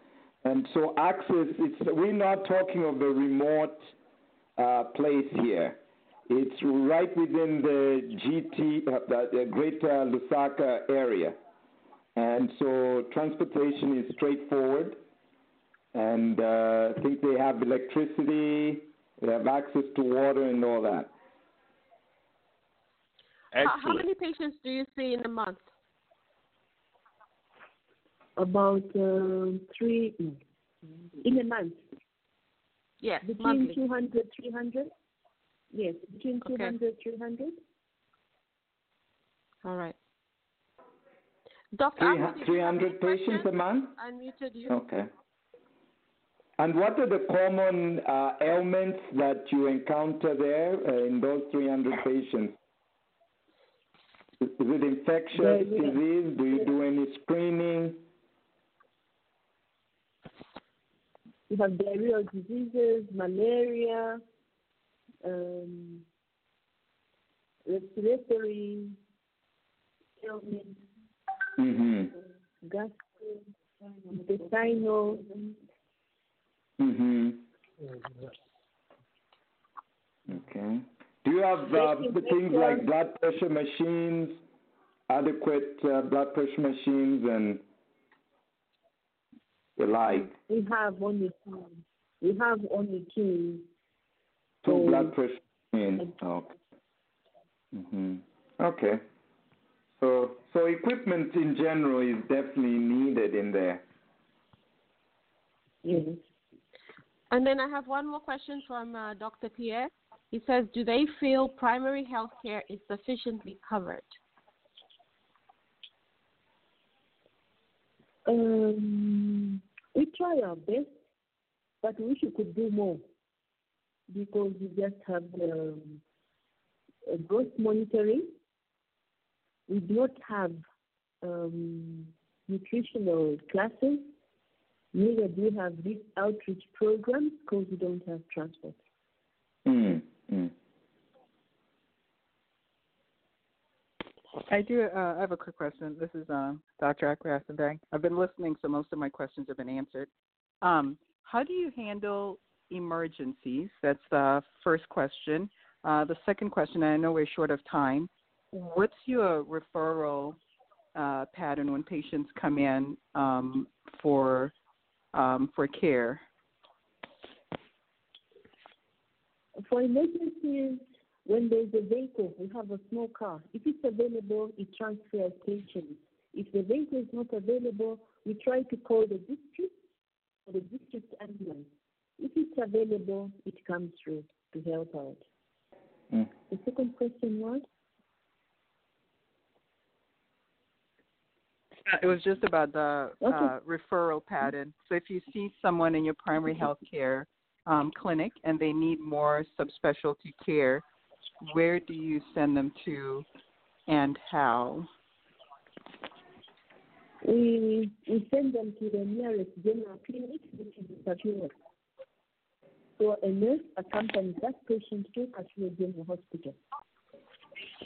D: And so access, it's, we're not talking of a remote uh, place here. It's right within the GT, uh, the, the Greater Lusaka area. And so transportation is straightforward. And uh, I think they have electricity They have access to water and all that.
B: How, how many patients do you see in a month?
H: About um, three in a month.
B: Yes,
H: between
B: monthly.
H: 200, 300. Yes, between
B: Okay.
H: 200, 300.
B: All right. Doctor,
D: Three,
B: Ahmed, did you
D: three
B: have
D: hundred patients a month.
B: I muted you.
D: Okay. And what are the common uh, ailments that you encounter there uh, in those 300 patients? Is is it infectious
H: Diarrhea.
D: disease? Do you do any screening?
H: We have diarrheal diseases, malaria, um, respiratory ailments,
D: Mm-hmm.
H: gastro, intestinal.
D: Mm-hmm. Okay. Do you have uh, the things like blood pressure machines, adequate uh, blood pressure machines, and the like?
H: We have only two. We have only two.
D: Two
H: So-
D: blood pressure machines. Okay. hmm Okay. So, so equipment in general is definitely needed in there.
H: Yes.
B: And then I have one more question from uh, Dr. Pierre. He says, do they feel primary health care is sufficiently covered?
H: Um, we try our best, but we wish we could do more because we just have um, a growth monitoring. We do not have um, nutritional classes. Neither do we have these outreach programs because we don't have transport.
D: Mm. Mm.
M: I do. Uh, I have a quick question. This is um, Dr. Akwasandang. I've been listening, so most of my questions have been answered. Um, how do you handle emergencies? That's the first question. Uh, the second question, and I know we're short of time. What's your referral uh, pattern when patients come in um, for um, for care?
H: For emergencies, when there's a vehicle, we have a small car. If it's available, it transfers patients. If the vehicle is not available, we try to call the district or the district ambulance. If it's available, it comes through to help out.
D: Mm.
H: The second question was?
M: It was just about the uh, referral pattern. So if you see someone in your primary health care um, clinic and they need more subspecialty care, where do you send them to and how?
H: We, we send them to the nearest general clinic, which is Kafue. So a nurse accompanies that patient to Kafue General Hospital.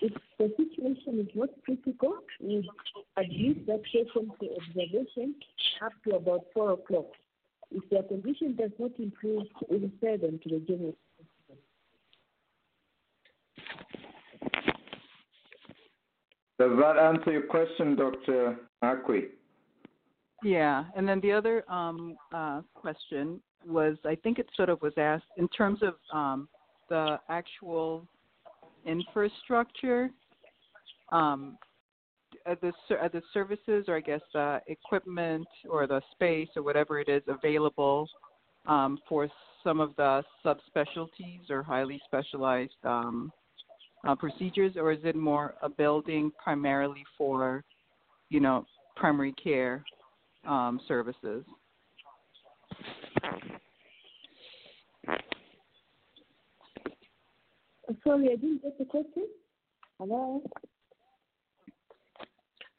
H: If the situation is not critical, we admit that patient to observation up to about 4 o'clock. If their condition does not improve, we refer them to the general hospital.
D: Does that answer your question, Dr. Akwi?
M: Yeah, and then the other um, uh, question was, I think it sort of was asked in terms of um, the actual infrastructure, um, the the services or I guess the equipment or the space or whatever it is available um, for some of the subspecialties or highly specialized um, uh, procedures, or is it more a building primarily for, you know, primary care um, services?
H: Sorry, I didn't get the question. Hello?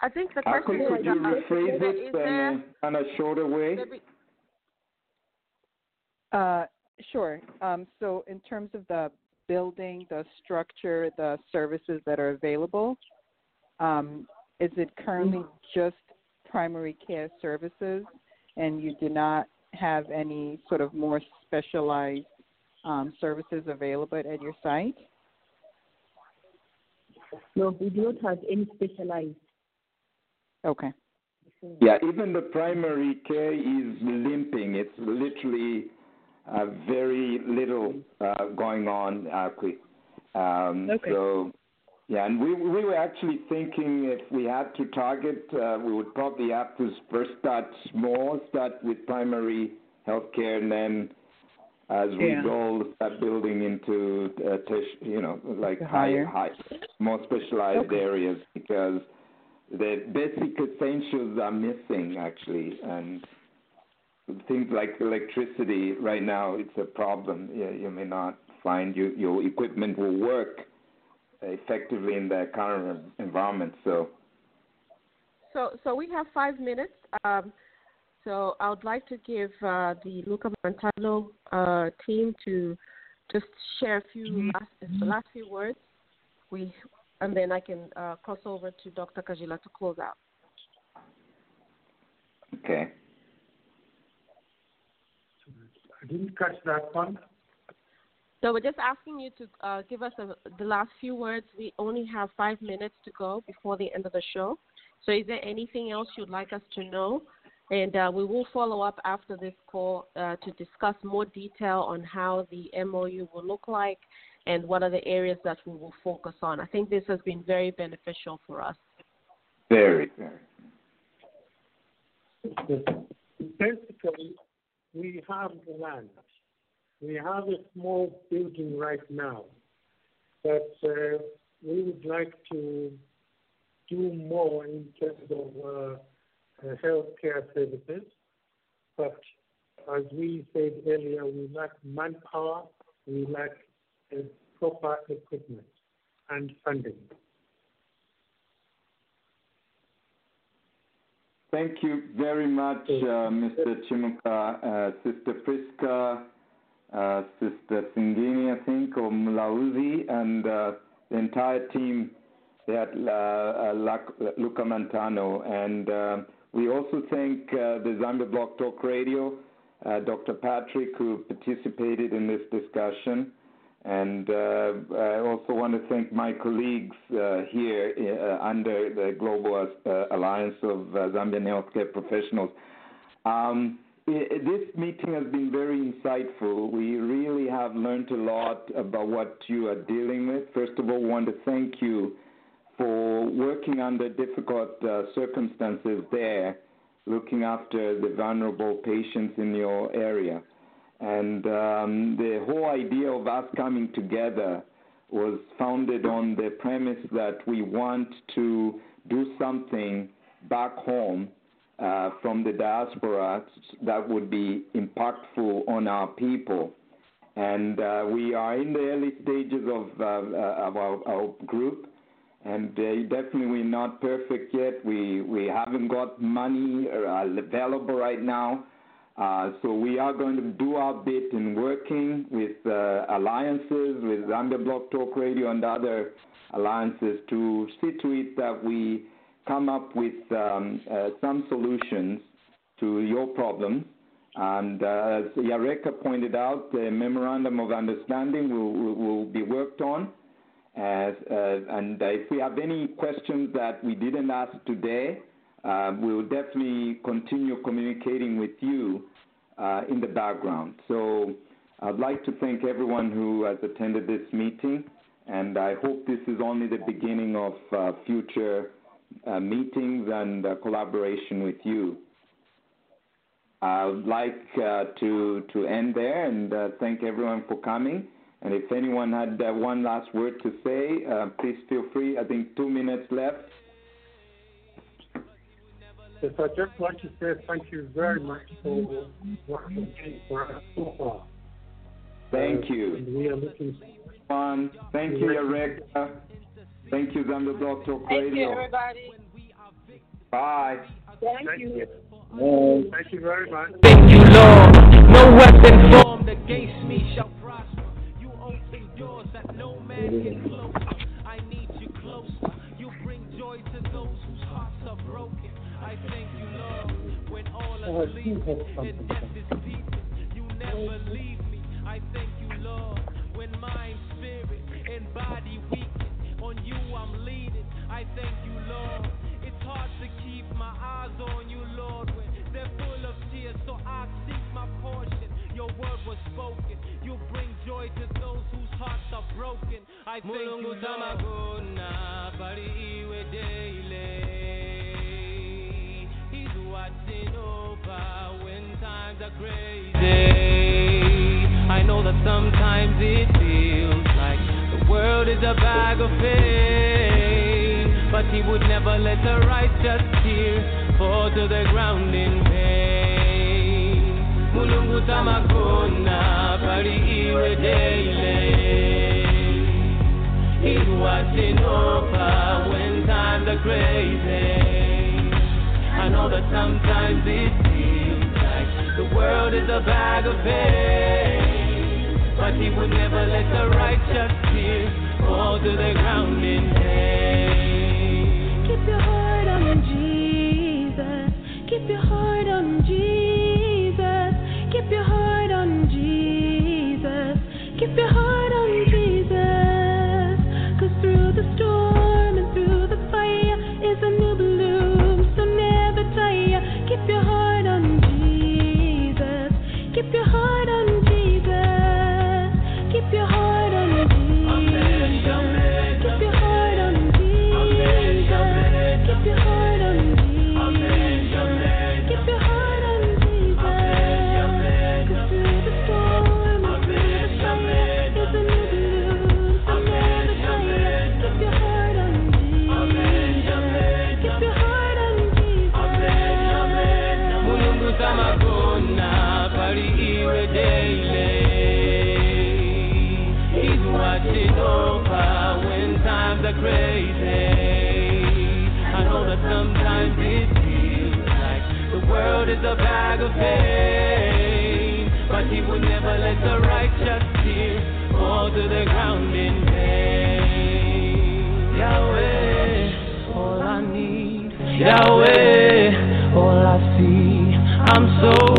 B: I think the
D: Akwi,
B: question
D: could you rephrase it in a, in a shorter way?
M: Uh, sure. Um, so, in terms of the building, the structure, the services that are available, um, is it currently just primary care services, and you do not have any sort of more specialized um, services available at your site?
H: No, we do not have any specialized.
M: Okay.
D: Yeah, even the primary care is limping. It's literally uh, very little uh, going on, Akwi. Um,
M: Okay.
D: So, yeah, and we we were actually thinking if we had to target, uh, we would probably have to first start small, start with primary healthcare, and then as we
M: Yeah.
D: go, start building into, uh, terti- you know, like
M: The
D: higher,
M: higher.
D: high, more specialized
M: Okay.
D: areas because the basic essentials are missing actually, and things like electricity right now it's a problem. You, you may not find you, your equipment will work effectively in the current environment. So
B: So, so we have five minutes. Um, so I would like to give uh, the Luca Montano uh, team to just share a few last, the last few words. We, and then I can uh, cross over to Dr. Kajila to close out.
D: okay.
G: I didn't catch that one.
B: So we're just asking you to uh, give us a, the last few words. We only have five minutes to go before the end of the show. So is there anything else you'd like us to know? And uh, we will follow up after this call uh, to discuss more detail on how the MOU will look like and what are the areas that we will focus on. I think this has been very beneficial for us.
D: Very, very.
G: Basically, we have the land. We have a small building right now, but uh, we would like to do more in terms of uh, uh, healthcare services. But as we said earlier, we lack manpower, we lack uh, proper equipment and funding.
D: Thank you very much, uh, Mr. Chimuka, uh, Sister Prisca, uh, Sister Singini, I think, or Mlauzi, and uh, the entire team at uh, uh, Lukamantano. We also thank uh, the Zambia Blog Talk Radio, uh, Dr. Patrick, who participated in this discussion. And uh, I also want to thank my colleagues here under the Global Alliance of Zambian Healthcare Professionals. Um, i- this meeting has been very insightful. We really have learned a lot about what you are dealing with. First of all, we want to thank you for working under difficult uh, circumstances there, looking after the vulnerable patients in your area. And um, the whole idea of us coming together was founded on the premise that we want to do something back home uh, from the diaspora that would be impactful on our people. And uh, we are in the early stages of, uh, uh, of our, our group, and uh, definitely we're not perfect yet. We we haven't got money uh, available right now, uh, so we are going to do our bit in working with uh, alliances, with Zambia Blog Talk Radio and other alliances to see to it that we come up with um, uh, some solutions to your problems. And uh, as Yareka pointed out, the memorandum of understanding will, will, will be worked on. And if we have any questions that we didn't ask today, uh, we will definitely continue communicating with you uh, in the background. So I'd like to thank everyone who has attended this meeting, and I hope this is only the beginning of uh, future meetings and collaboration with you. I would like to end there and thank everyone for coming. And if anyone had uh, one last word to say, uh, please feel free. I think two minutes left.
G: Yes, I just want to say thank you very much for what you did for us so far.
D: Thank
G: Uh,
D: you.
G: and we are looking
D: One. Thank you, Yareka. Thank you, Zambia Blog Talk
B: Thank you, everybody.
D: Bye.
F: Thank you.
G: Thank you very much.
A: Thank you, Lord. No weapon formed against me shall prosper. You open doors that no man can close. I need you closer. You bring joy to those whose hearts are broken. I thank you, Lord. When all are sleeping and death is peeping, you never leave me. I thank you, Lord. When mind, spirit, and body weaken, on you I'm leaning. I thank you, Lord. It's hard to keep my eyes on you, Lord, when they're full of tears, so I seek my portion. Your word was spoken. You bring joy to those whose hearts are broken. I thank you, Lord. He's watching over when times are crazy. I know that sometimes it feels like the world is a bag of pain, but He would never let the righteous tear fall to the ground in vain. Mulungu tamakona pali iwe daily. He's watching over when times are crazy. I know that sometimes it feels like the world is a bag of pain, but He would never let the righteous tears fall to the ground in vain.
N: Is a
A: bag of pain, but He would never let the righteous tear fall to the ground in vain. Yahweh, all I need. Yahweh, all I see. I'm so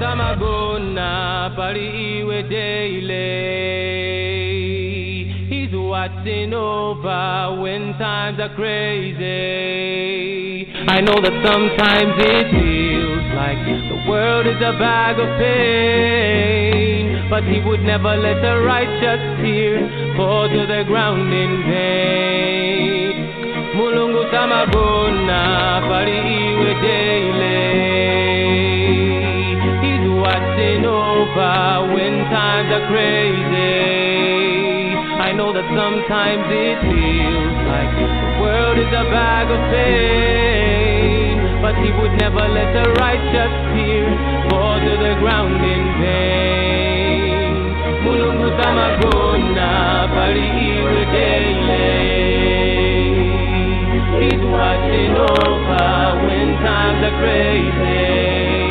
A: Mulungu tamagona pali iwe daily. He's watching over when times are crazy. I know that sometimes it feels like the world is a bag of pain, but He would never let the righteous tear fall to the ground in vain. Mulungu tamagona pali iwe daily. Watching over when times are crazy. I know that sometimes it feels like the world is a bag of pain, but He would never let the righteous tear fall to the ground in vain. Mulungu tamagona pali iwe. He's watching over when times are crazy.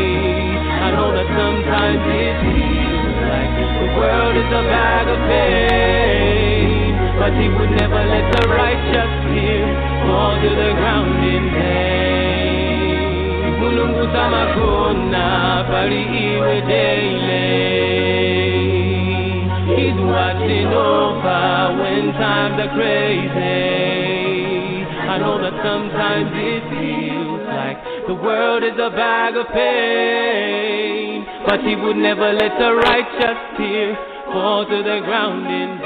A: That sometimes it feels like the world is a bag of pain, but He would never let the righteous tear fall to the ground in vain. Mulungu tamakona pali iwe daily. He's watching over when times are crazy. I know that sometimes it feels like the world is a bag of pain, but He would never let the righteous tear fall to the ground in.